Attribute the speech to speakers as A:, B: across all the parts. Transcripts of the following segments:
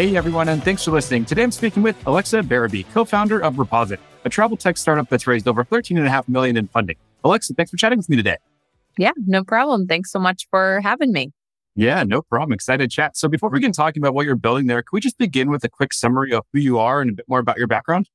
A: Hey everyone, and thanks for listening. Today I'm speaking with Alexa Berube, co-founder of Reposite, a travel tech startup that's raised over 13.5 million in funding. Alexa, thanks for chatting with me today.
B: Yeah, no problem. Thanks so much for having me.
A: Yeah, no problem. Excited to chat. So before we begin talking about what you're building there, can we just begin with a quick summary of who you are and a bit more about your background?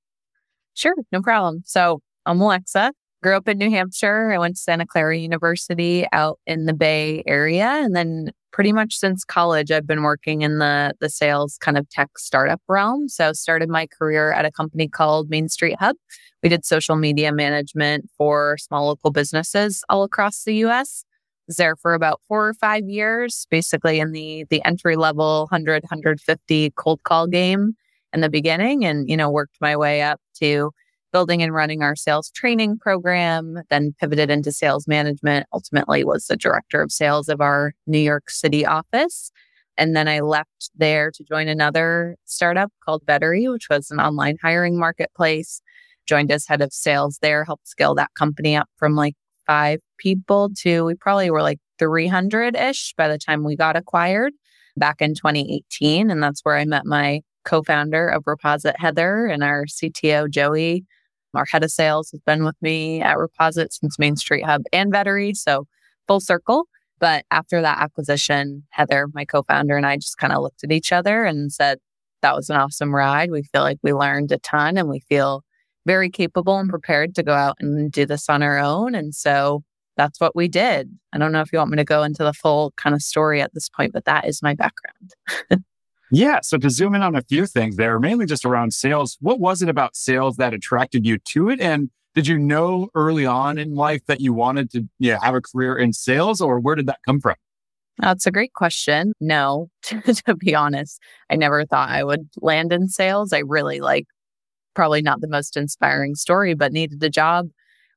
B: Sure, no problem. So I'm Alexa. Grew up in New Hampshire. I went to Santa Clara University out in the Bay Area. And then pretty much since college, I've been working in the, the sales kind of tech startup realm. So started my career at a company called Main Street Hub. We did social media management for small local businesses all across the US. Was there for about four or five years, basically in the the entry level 100, 150 cold call game in the beginning and, you know, worked my way up to building and running our sales training program, then pivoted into sales management, ultimately was the director of sales of our New York City office. And then I left there to join another startup called Vettery, which was an online hiring marketplace. Joined as head of sales there, helped scale that company up from like five people to we probably were like 300 ish by the time we got acquired back in 2018. And that's where I met my co founder of Reposite, Heather, and our CTO, Joey. Our head of sales has been with me at Reposite since Main Street Hub and Vettery. So full circle. But after that acquisition, Heather, my co founder, and I just kind of looked at each other and said, that was an awesome ride. We feel like we learned a ton and we feel very capable and prepared to go out and do this on our own. And so that's what we did. I don't know if you want me to go into the full kind of story at this point, but that is my background.
A: Yeah. So to zoom in on a few things there, mainly just around sales, what was it about sales that attracted you to it? And did you know early on in life that you wanted to yeah, have a career in sales or where did that come from?
B: That's a great question. No, to be honest, I never thought I would land in sales. I really like probably not the most inspiring story, but needed a job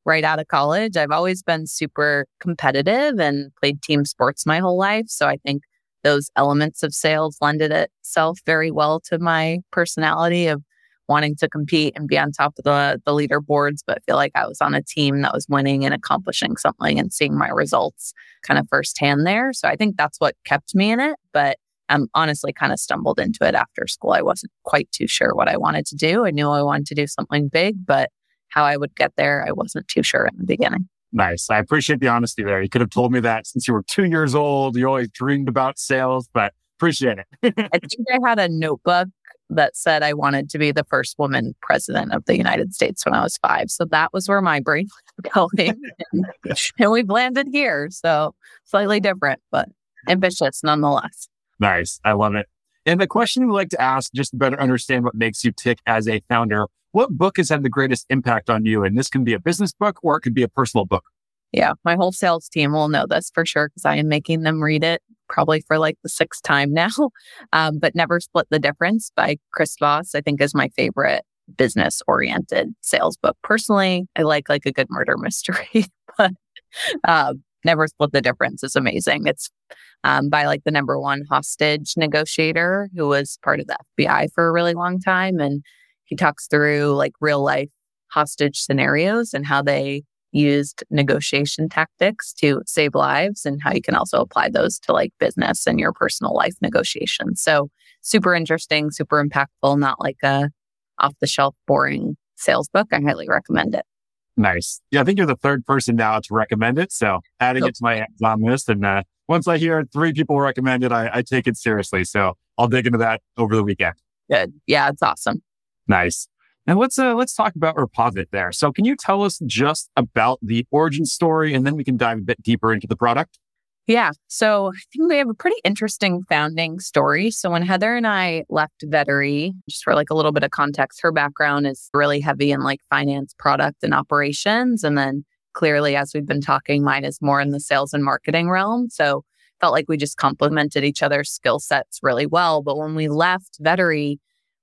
B: right out of college. I've always been super competitive and played team sports my whole life. So I think those elements of sales lended itself very well to my personality of wanting to compete and be on top of the the leaderboards but feel like I was on a team that was winning and accomplishing something and seeing my results kind of firsthand there. So I think that's what kept me in it but I'm honestly kind of stumbled into it after school. I wasn't quite too sure what I wanted to do. I knew I wanted to do something big but how I would get there I wasn't too sure in the beginning
A: Nice. I appreciate the honesty there. You could have told me that since you were two years old. You always dreamed about sales, but appreciate it.
B: I think I had a notebook that said I wanted to be the first woman president of the United States when I was five. So that was where my brain was going. and, and we've landed here. So slightly different, but ambitious nonetheless.
A: Nice. I love it. And the question we like to ask, just to better understand what makes you tick as a founder, what book has had the greatest impact on you? And this can be a business book or it could be a personal book.
B: Yeah, my whole sales team will know this for sure because I am making them read it probably for like the sixth time now. Um, but Never Split the Difference by Chris Voss, I think is my favorite business oriented sales book. Personally, I like like a good murder mystery, but um, Never Split the Difference is amazing. It's um, by like the number one hostage negotiator who was part of the FBI for a really long time. And he talks through like real life hostage scenarios and how they used negotiation tactics to save lives and how you can also apply those to like business and your personal life negotiations. So super interesting, super impactful, not like a off the shelf boring sales book. I highly recommend it.
A: Nice. Yeah, I think you're the third person now to recommend it. So adding it to my Amazon list. And uh, once I hear three people recommend it, I, I take it seriously. So I'll dig into that over the weekend.
B: Good. Yeah, it's awesome.
A: Nice. And let's uh, let's talk about Reposite there. So can you tell us just about the origin story and then we can dive a bit deeper into the product?
B: Yeah. So I think we have a pretty interesting founding story. So when Heather and I left Vettery, just for like a little bit of context, her background is really heavy in like finance, product, and operations. And then clearly, as we've been talking, mine is more in the sales and marketing realm. So felt like we just complemented each other's skill sets really well. But when we left Vettery,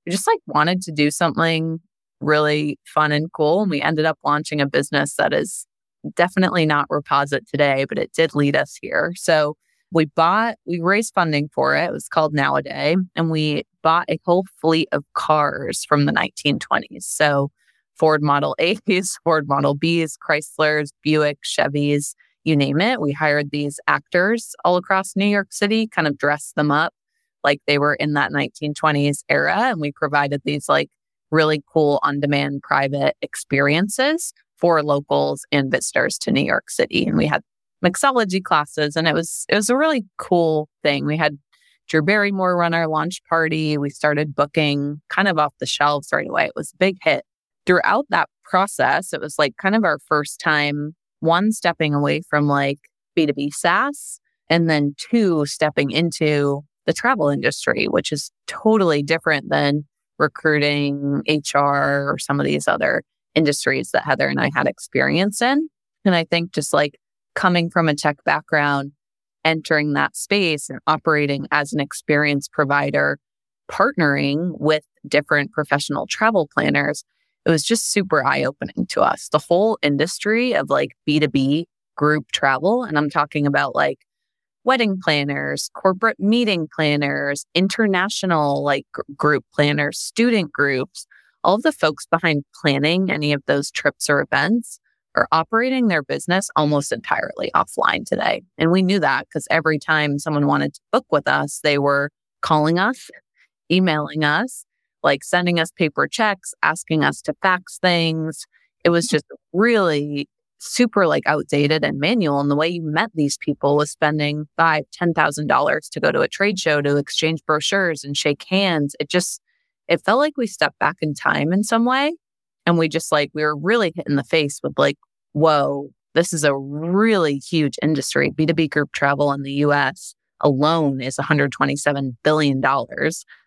B: we just like wanted to do something really fun and cool. And we ended up launching a business that is definitely not Reposite today, but it did lead us here. So we bought, we raised funding for it. It was called Nowaday. And we bought a whole fleet of cars from the 1920s. So Ford Model A's, Ford Model B's, Chryslers, Buick, Chevys, you name it. We hired these actors all across New York City, kind of dressed them up like they were in that 1920s era. And we provided these like really cool on demand private experiences for locals and visitors to New York City. And we had mixology classes and it was it was a really cool thing. We had Drew Barrymore run our launch party. We started booking kind of off the shelves right away. It was a big hit. Throughout that process, it was like kind of our first time, one, stepping away from like B2B SaaS, and then two, stepping into the travel industry, which is totally different than recruiting, HR, or some of these other industries that Heather and I had experience in. And I think just like coming from a tech background, entering that space and operating as an experience provider, partnering with different professional travel planners, it was just super eye opening to us. The whole industry of like B2B group travel, and I'm talking about like wedding planners, corporate meeting planners, international like group planners, student groups, all of the folks behind planning any of those trips or events are operating their business almost entirely offline today. And we knew that because every time someone wanted to book with us, they were calling us, emailing us, like sending us paper checks, asking us to fax things. It was just really super like outdated and manual. And the way you met these people was spending five, ten thousand dollars to go to a trade show to exchange brochures and shake hands. It just it felt like we stepped back in time in some way. And we just like, we were really hit in the face with like, whoa, this is a really huge industry. B2B group travel in the US alone is $127 billion.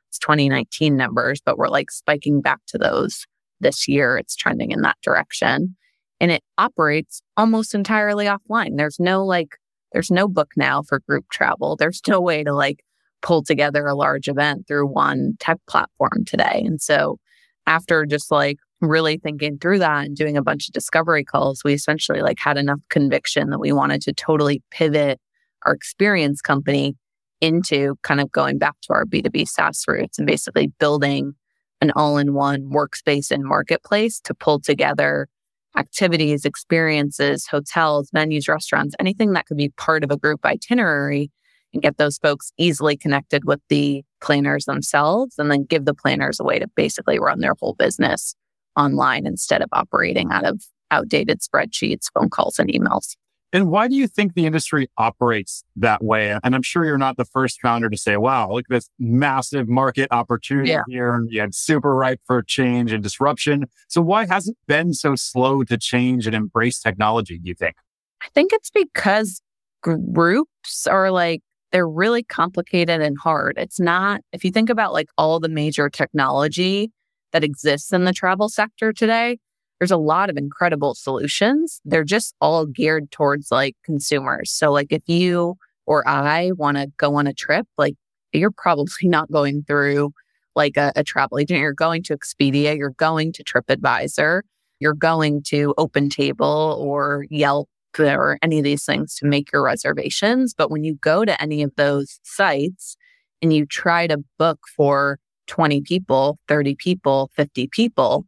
B: It's 2019 numbers, but we're like spiking back to those this year. It's trending in that direction. And it operates almost entirely offline. There's no like, there's no book now for group travel. There's no way to like pull together a large event through one tech platform today. And so after just like really thinking through that and doing a bunch of discovery calls, we essentially like had enough conviction that we wanted to totally pivot our experience company into kind of going back to our B2B SaaS roots and basically building an all-in-one workspace and marketplace to pull together activities, experiences, hotels, venues, restaurants, anything that could be part of a group itinerary and get those folks easily connected with the planners themselves and then give the planners a way to basically run their whole business online instead of operating out of outdated spreadsheets, phone calls, and emails.
A: And why do you think the industry operates that way? And I'm sure you're not the first founder to say, wow, look at this massive market opportunity yeah. here. And you had super ripe for change and disruption. So why hasn't it been so slow to change and embrace technology, do you think?
B: I think it's because groups are like they're really complicated and hard. It's not, if you think about like all the major technology that exists in the travel sector today, there's a lot of incredible solutions. They're just all geared towards like consumers. So, like, if you or I want to go on a trip, like, you're probably not going through like a, a travel agent. You're going to Expedia, you're going to TripAdvisor, you're going to OpenTable or Yelp or any of these things to make your reservations. But when you go to any of those sites and you try to book for 20 people, 30 people, 50 people,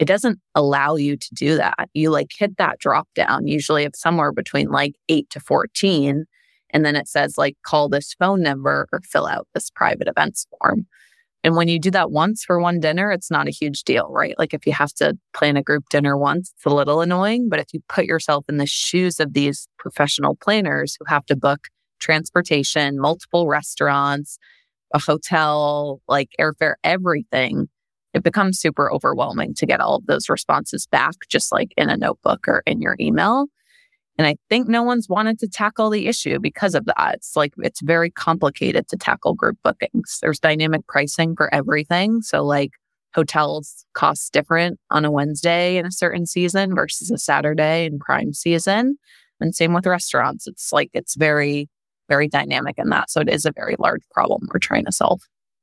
B: it doesn't allow you to do that. You like hit that drop down, usually of somewhere between like eight to 14. And then it says like call this phone number or fill out this private events form. And when you do that once for one dinner, it's not a huge deal, right? Like if you have to plan a group dinner once, it's a little annoying. But if you put yourself in the shoes of these professional planners who have to book transportation, multiple restaurants, a hotel, like airfare, everything, it becomes super overwhelming to get all of those responses back, just like in a notebook or in your email. And I think no one's wanted to tackle the issue because of that. It's like it's very complicated to tackle group bookings. There's dynamic pricing for everything. So, like, hotels cost different on a Wednesday in a certain season versus a Saturday in prime season. And same with restaurants. It's like it's very, very dynamic in that. So, it is a very large problem we're trying to solve.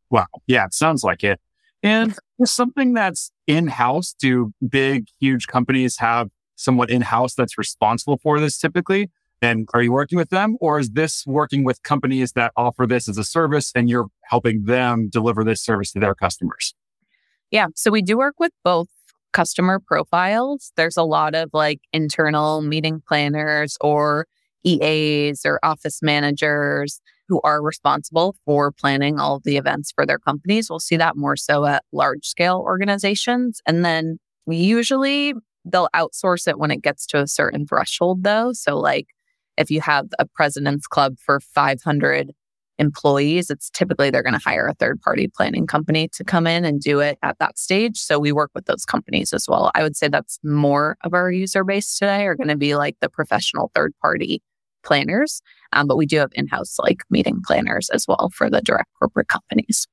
A: Wow. Yeah, it sounds like it. And something that's in house, do big, huge companies have someone in house that's responsible for this typically? And are you working with them or is this working with companies that offer this as a service and you're helping them deliver this service to their customers?
B: Yeah. So we do work with both customer profiles. There's a lot of like internal meeting planners or EAs or office managers who are responsible for planning all of the events for their companies. We'll see that more so at large scale organizations. And then we usually they'll outsource it when it gets to a certain threshold though. So like if you have a president's club for 500 employees, it's typically they're going to hire a third party planning company to come in and do it at that stage. So we work with those companies as well. I would say that's more of our user base today are going to be like the professional third party planners. Um, but we do have in house like meeting planners as well for the direct corporate companies.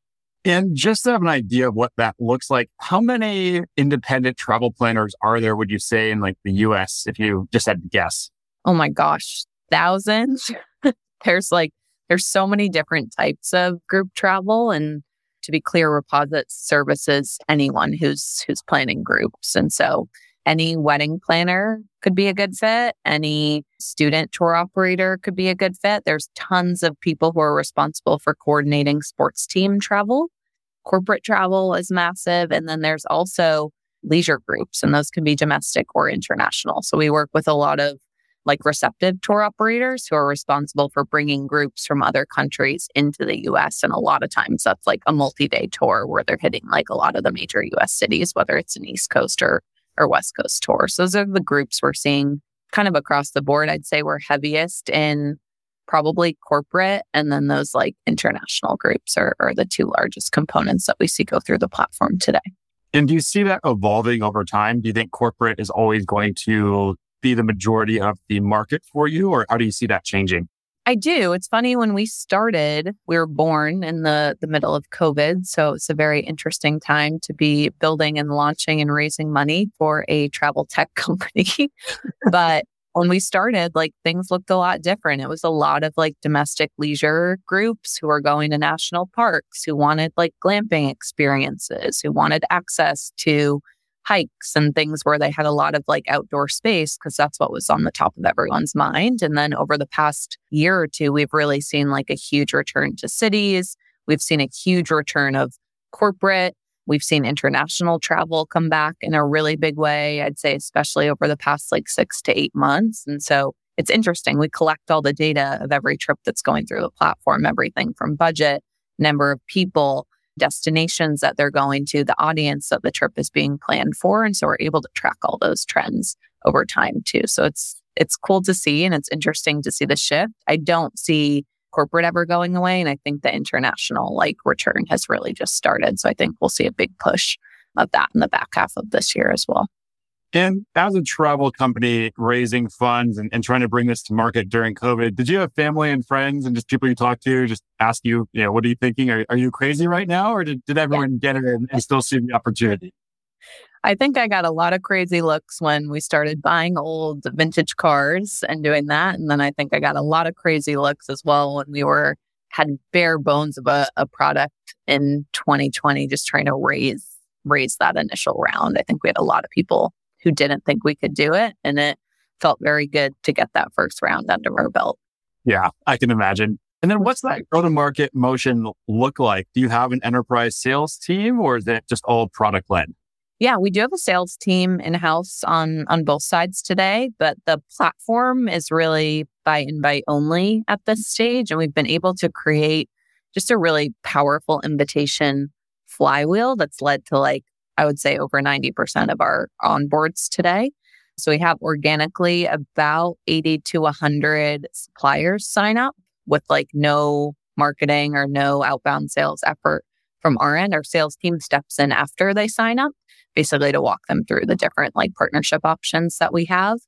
A: And just to have an idea of what that looks like, how many independent travel planners are there, would you say, in like the US, if you just had to guess?
B: Oh my gosh, thousands. there's like, there's so many different types of group travel. And to be clear, Reposite services anyone who's who's planning groups. And so any wedding planner could be a good fit. Any student tour operator could be a good fit. There's tons of people who are responsible for coordinating sports team travel. Corporate travel is massive. And then there's also leisure groups, and those can be domestic or international. So we work with a lot of like receptive tour operators who are responsible for bringing groups from other countries into the US. And a lot of times that's like a multi day tour where they're hitting like a lot of the major US cities, whether it's an East Coast or or West Coast tours. Those are the groups we're seeing kind of across the board. I'd say we're heaviest in probably corporate and then those like international groups are, are the two largest components that we see go through the platform today.
A: And do you see that evolving over time? Do you think corporate is always going to be the majority of the market for you, or how do you see that changing?
B: I do. It's funny when we started, we were born in the, the middle of COVID. So it's a very interesting time to be building and launching and raising money for a travel tech company. but when we started, like things looked a lot different. It was a lot of like domestic leisure groups who were going to national parks, who wanted like glamping experiences, who wanted access to hikes and things where they had a lot of like outdoor space because that's what was on the top of everyone's mind. And then over the past year or two, we've really seen like a huge return to cities. We've seen a huge return of corporate. We've seen international travel come back in a really big way, I'd say, especially over the past like six to eight months. And so it's interesting. We collect all the data of every trip that's going through the platform, everything from budget, number of people, destinations that they're going to, the audience that the trip is being planned for. And so we're able to track all those trends over time too. So it's it's cool to see and it's interesting to see the shift. I don't see corporate ever going away. And I think the international like return has really just started. So I think we'll see a big push of that in the back half of this year as well.
A: And as a travel company raising funds and, and, trying to bring this to market during COVID, did you have family and friends and just people you talk to just ask you, you know, what are you thinking? Are, are you crazy right now? Or did, did everyone get it and, and still see the opportunity?
B: I think I got a lot of crazy looks when we started buying old vintage cars and doing that. And then I think I got a lot of crazy looks as well when we were had bare bones of a, a product in 2020, just trying to raise raise that initial round. I think we had a lot of people who didn't think we could do it. And it felt very good to get that first round under our belt.
A: Yeah, I can imagine. And then what's that go to market motion look like? Do you have an enterprise sales team or is it just all product led?
B: Yeah, we do have a sales team in house on on both sides today, but the platform is really by invite only at this stage and we've been able to create just a really powerful invitation flywheel that's led to like I would say over 90% of our onboards today. So we have organically about 80 to 100 suppliers sign up with like no marketing or no outbound sales effort from our end. Our sales team steps in after they sign up, basically to walk them through the different like partnership options that we have.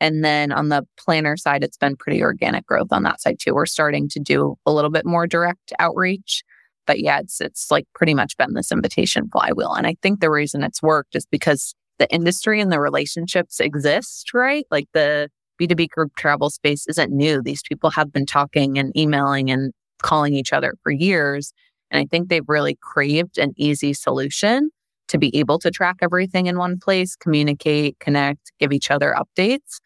B: And then on the planner side, it's been pretty organic growth on that side too. We're starting to do a little bit more direct outreach but yeah, it's it's like pretty much been this invitation flywheel. And I think the reason it's worked is because the industry and the relationships exist, right? Like the B2B group travel space isn't new. These people have been talking and emailing and calling each other for years. And I think they've really craved an easy solution to be able to track everything in one place, communicate, connect, give each other updates.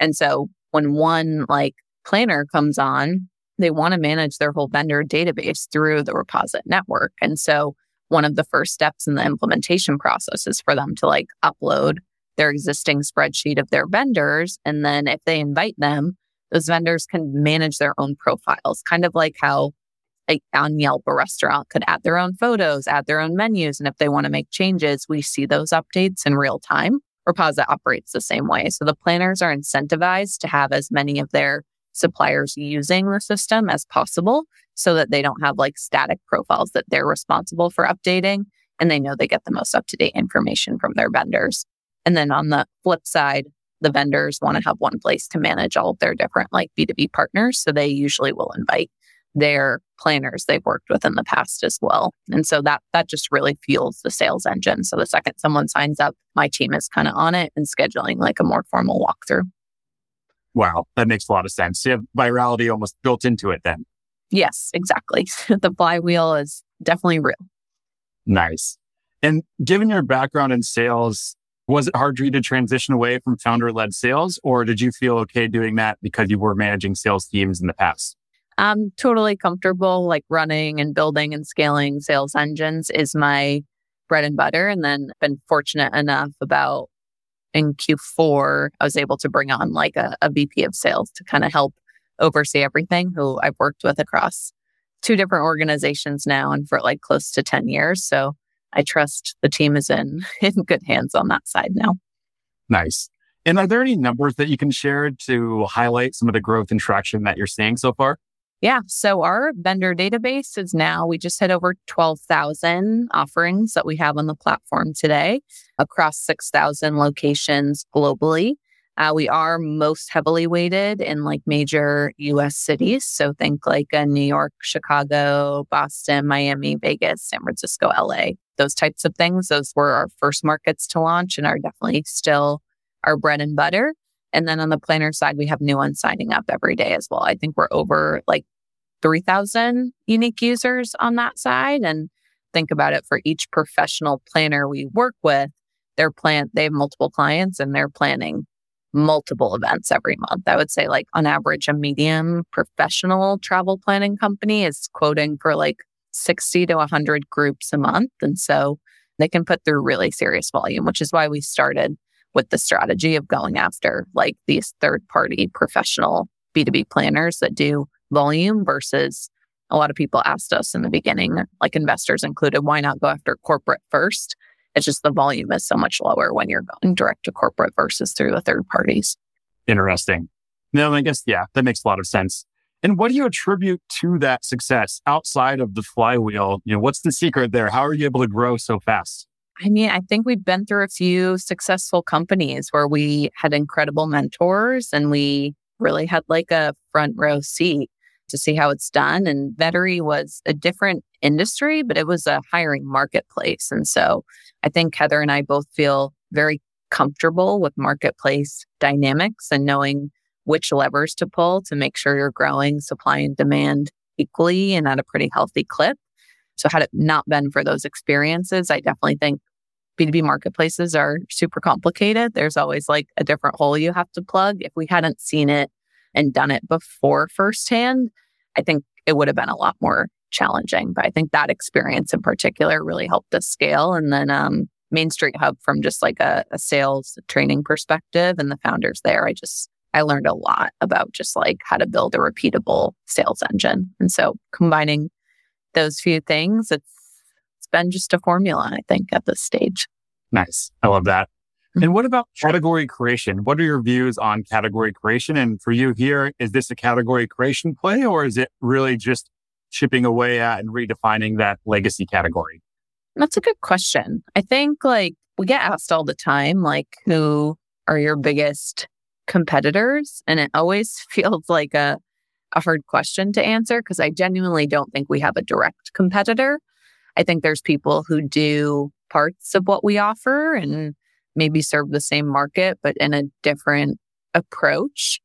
B: And so when one like planner comes on, they want to manage their whole vendor database through the Reposite network. And so one of the first steps in the implementation process is for them to like upload their existing spreadsheet of their vendors. And then if they invite them, those vendors can manage their own profiles, kind of like how like on Yelp, a restaurant could add their own photos, add their own menus. And if they want to make changes, we see those updates in real time. Reposite operates the same way. So the planners are incentivized to have as many of their suppliers using the system as possible so that they don't have like static profiles that they're responsible for updating and they know they get the most up to date information from their vendors. And then on the flip side, the vendors want to have one place to manage all of their different like B2B partners. So they usually will invite their planners they've worked with in the past as well. And so that that just really fuels the sales engine. So the second someone signs up, my team is kind of on it and scheduling like a more formal walkthrough.
A: Wow, that makes a lot of sense. You have virality almost built into it then.
B: Yes, exactly. the flywheel is definitely real.
A: Nice. And given your background in sales, was it hard for you to transition away from founder led sales, or did you feel okay doing that because you were managing sales teams in the past?
B: I'm totally comfortable like running and building and scaling sales engines is my bread and butter. And then been fortunate enough about in Q4, I was able to bring on like a, a VP of sales to kind of help oversee everything who I've worked with across two different organizations now and for like close to 10 years. So I trust the team is in in good hands on that side now.
A: Nice. And are there any numbers that you can share to highlight some of the growth and traction that you're seeing so far?
B: Yeah. So our vendor database is now, we just hit over 12,000 offerings that we have on the platform today across 6,000 locations globally. Uh, we are most heavily weighted in like major US cities. So think like uh, New York, Chicago, Boston, Miami, Vegas, San Francisco, LA, those types of things. Those were our first markets to launch and are definitely still our bread and butter. And then on the planner side, we have new ones signing up every day as well. I think we're over like 3,000 unique users on that side. And think about it for each professional planner we work with, their plan, they have multiple clients and they're planning multiple events every month. I would say like on average, a medium professional travel planning company is quoting for like 60 to 100 groups a month. And so they can put through really serious volume, which is why we started with the strategy of going after like these third party professional B2B planners that do volume versus a lot of people asked us in the beginning, like investors included, why not go after corporate first? It's just the volume is so much lower when you're going direct to corporate versus through the third parties.
A: Interesting. No, I guess, yeah, that makes a lot of sense. And what do you attribute to that success outside of the flywheel? You know, what's the secret there? How are you able to grow so fast?
B: I mean, I think we've been through a few successful companies where we had incredible mentors and we really had like a front row seat to see how it's done. And Vettery was a different industry, but it was a hiring marketplace. And so I think Heather and I both feel very comfortable with marketplace dynamics and knowing which levers to pull to make sure you're growing supply and demand equally and at a pretty healthy clip. So, had it not been for those experiences, I definitely think B2B marketplaces are super complicated. There's always like a different hole you have to plug. If we hadn't seen it and done it before firsthand, I think it would have been a lot more challenging. But I think that experience in particular really helped us scale. And then um, Main Street Hub from just like a, a sales training perspective and the founders there, I just I learned a lot about just like how to build a repeatable sales engine. And so combining those few things, it's it's been just a formula, I think, at this stage.
A: Nice. I love that. Mm-hmm. And what about category creation? What are your views on category creation? And for you here, is this a category creation play or is it really just chipping away at and redefining that legacy category?
B: That's a good question. I think like we get asked all the time, like, who are your biggest competitors? And it always feels like a, a hard question to answer because I genuinely don't think we have a direct competitor. I think there's people who do parts of what we offer and maybe serve the same market, but in a different approach.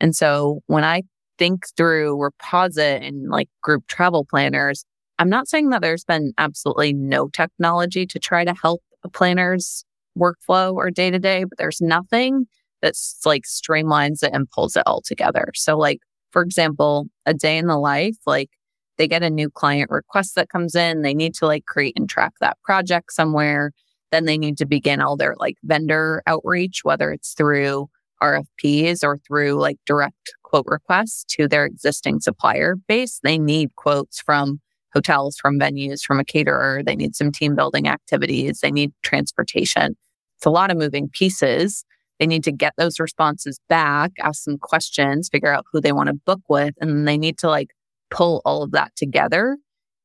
B: And so when I think through Reposite and like group travel planners, I'm not saying that there's been absolutely no technology to try to help a planner's workflow or day to day, but there's nothing that's like streamlines it and pulls it all together. So, like, for example, a day in the life, like they get a new client request that comes in, they need to like create and track that project somewhere. Then they need to begin all their like vendor outreach, whether it's through RFPs or through like direct quote requests to their existing supplier base. They need quotes from hotels, from venues, from a caterer. They need some team building activities. They need transportation. It's a lot of moving pieces. They need to get those responses back, ask some questions, figure out who they want to book with, and they need to like pull all of that together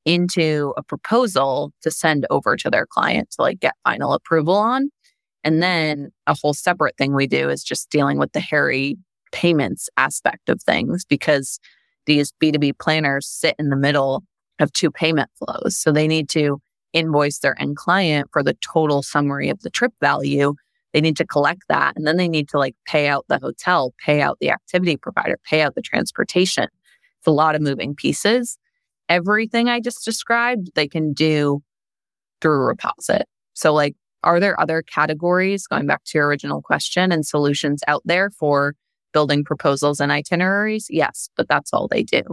B: into a proposal to send over to their client to like get final approval on. And then a whole separate thing we do is just dealing with the hairy payments aspect of things because these B2B planners sit in the middle of two payment flows. So they need to invoice their end client for the total summary of the trip value. They need to collect that and then they need to like pay out the hotel, pay out the activity provider, pay out the transportation. It's a lot of moving pieces. Everything I just described, they can do through Reposite. So, like, are there other categories, going back to your original question, and solutions out there for building proposals and itineraries? Yes, but that's all they do.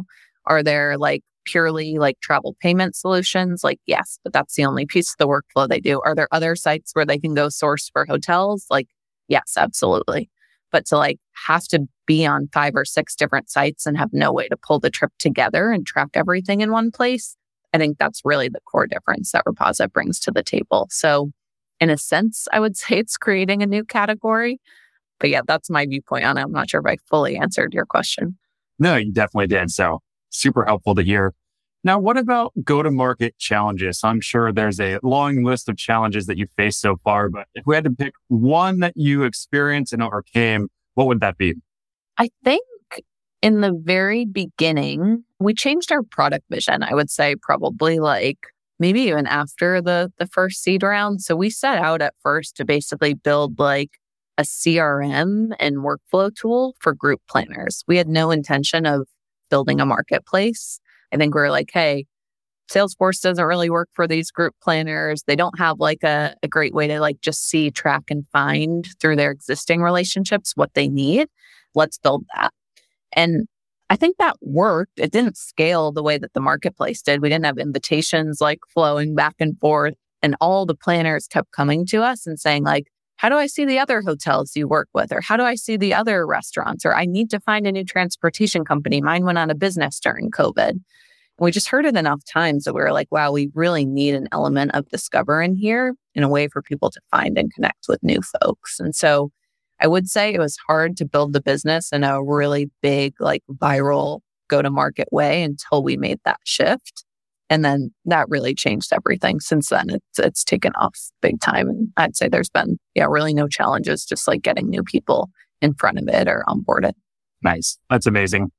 B: Are there like purely like travel payment solutions? Like, yes, but that's the only piece of the workflow they do. Are there other sites where they can go source for hotels? Like, yes, absolutely. But to like have to be on five or six different sites and have no way to pull the trip together and track everything in one place, I think that's really the core difference that Reposite brings to the table. So, in a sense, I would say it's creating a new category. But yeah, that's my viewpoint on it. I'm not sure if I fully answered your question.
A: No, you definitely did. So, super helpful to hear. Now, what about go to market challenges? I'm sure there's a long list of challenges that you've faced so far, but if we had to pick one that you experienced and overcame, what would that be?
B: I think in the very beginning, we changed our product vision. I would say probably like maybe even after the the first seed round. So we set out at first to basically build like a CRM and workflow tool for group planners. We had no intention of building a marketplace. I think we are like, hey, Salesforce doesn't really work for these group planners. They don't have like a, a great way to like just see, track, and find through their existing relationships what they need. Let's build that. And I think that worked. It didn't scale the way that the marketplace did. We didn't have invitations like flowing back and forth. And all the planners kept coming to us and saying, like, how do I see the other hotels you work with? Or how do I see the other restaurants? Or I need to find a new transportation company. Mine went out of business during COVID. We just heard it enough times that we were like, wow, we really need an element of discover in here in a way for people to find and connect with new folks. And so I would say it was hard to build the business in a really big, like viral go to market way until we made that shift. And then that really changed everything. Since then, it's it's taken off big time. And I'd say there's been, yeah, really no challenges, just like getting new people in front of it or onboard it.
A: Nice. That's amazing.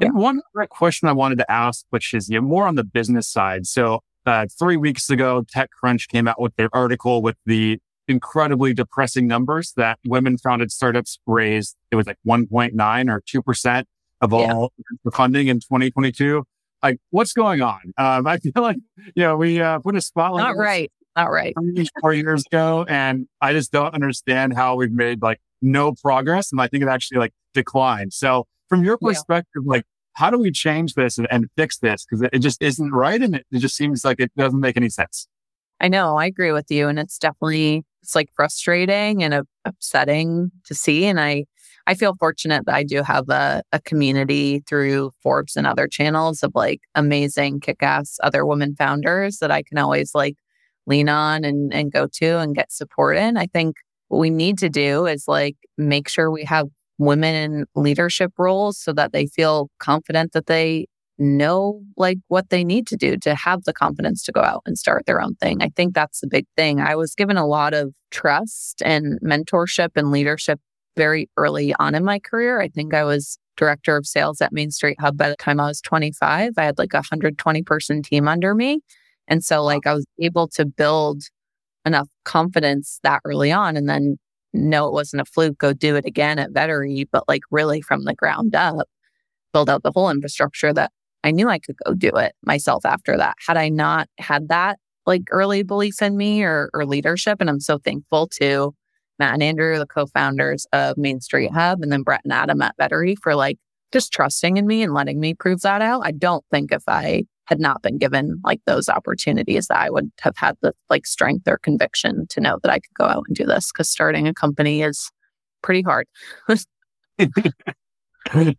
A: Yeah. One question I wanted to ask, which is you know, more on the business side. So uh, three weeks ago, TechCrunch came out with their article with the incredibly depressing numbers that women founded startups raised. It was like 1.9 or 2% of all yeah. funding in 2022 like what's going on? Um, I feel like you know we uh, put a spotlight.
B: Not right. Not right.
A: Four years ago, and I just don't understand how we've made like no progress, and I think it actually like declined. So, from your perspective, yeah. like how do we change this and, and fix this? Because it, it, just isn't right, and it, it just seems like it doesn't make any sense.
B: I know. I agree with you, and it's definitely it's like frustrating and upsetting to see. And I I feel fortunate that I do have a, a community through Forbes and other channels of like amazing kick ass other women founders that I can always like lean on and, and go to and get support in. I think what we need to do is like make sure we have women in leadership roles so that they feel confident that they know like what they need to do to have the confidence to go out and start their own thing. I think that's the big thing. I was given a lot of trust and mentorship and leadership very early on in my career. I think I was director of sales at Main Street Hub by the time I was 25. I had like a 120 person team under me. And so like I was able to build enough confidence that early on and then know it wasn't a fluke, go do it again at Vettery, but like really from the ground up, build out the whole infrastructure that I knew I could go do it myself after that. Had I not had that like early belief in me or, or leadership, and I'm so thankful to Matt and Andrew, the co-founders of Main Street Hub, and then Brett and Adam at Vettery for like just trusting in me and letting me prove that out. I don't think if I had not been given like those opportunities that I would have had the like strength or conviction to know that I could go out and do this because starting a company is pretty hard.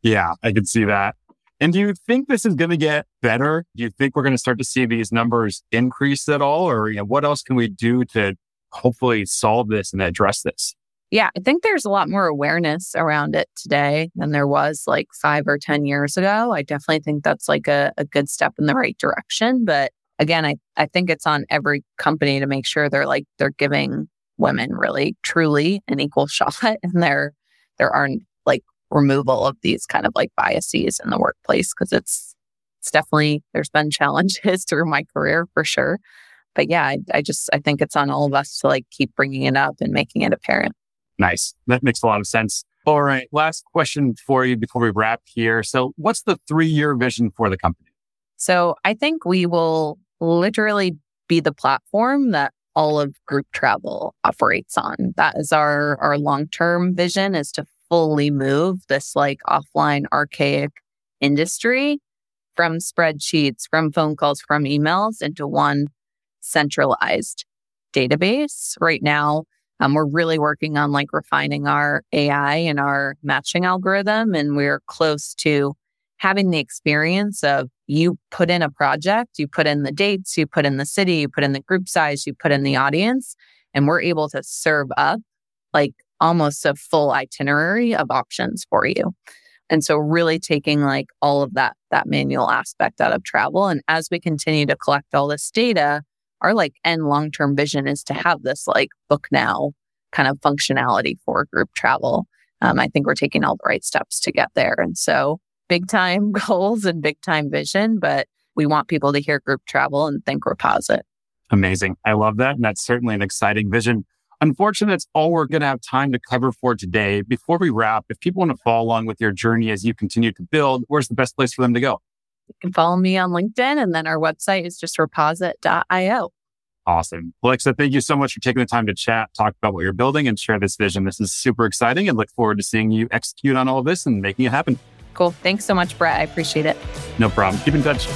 A: yeah, I can see that. And do you think this is going to get better? Do you think we're going to start to see these numbers increase at all? Or you know, what else can we do to hopefully solve this and address this?
B: Yeah, I think there's a lot more awareness around it today than there was like five or 10 years ago. I definitely think that's like a, a good step in the right direction. But again, I, I think it's on every company to make sure they're like, they're giving women really truly an equal shot and there, there aren't like removal of these kind of like biases in the workplace because it's, it's definitely, there's been challenges through my career for sure. But yeah, I, I just, I think it's on all of us to like keep bringing it up and making it apparent.
A: Nice. That makes a lot of sense. All right. Last question for you before we wrap here. So, what's the three year vision for the company?
B: So, I think we will literally be the platform that all of group travel operates on. That is our, our long term vision is to fully move this like offline archaic industry from spreadsheets, from phone calls, from emails into one centralized database. Right now, um, we're really working on like refining our AI and our matching algorithm. And we're close to having the experience of you put in a project, you put in the dates, you put in the city, you put in the group size, you put in the audience, and we're able to serve up like almost a full itinerary of options for you. And so really taking like all of that that manual aspect out of travel and as we continue to collect all this data, our like end long term vision is to have this like book now kind of functionality for group travel. Um, I think we're taking all the right steps to get there. And so big time goals and big time vision, but we want people to hear group travel and think Reposite.
A: Amazing. I love that. And that's certainly an exciting vision. Unfortunately, that's all we're going to have time to cover for today. Before we wrap, if people want to follow along with your journey as you continue to build, where's the best place for them to go?
B: You can follow me on LinkedIn, and then our website is just reposite.io.
A: Awesome. Alexa, thank you so much for taking the time to chat, talk about what you're building, and share this vision. This is super exciting and look forward to seeing you execute on all of this and making it happen.
B: Cool. Thanks so much, Brett. I appreciate it.
A: No problem. Keep in touch.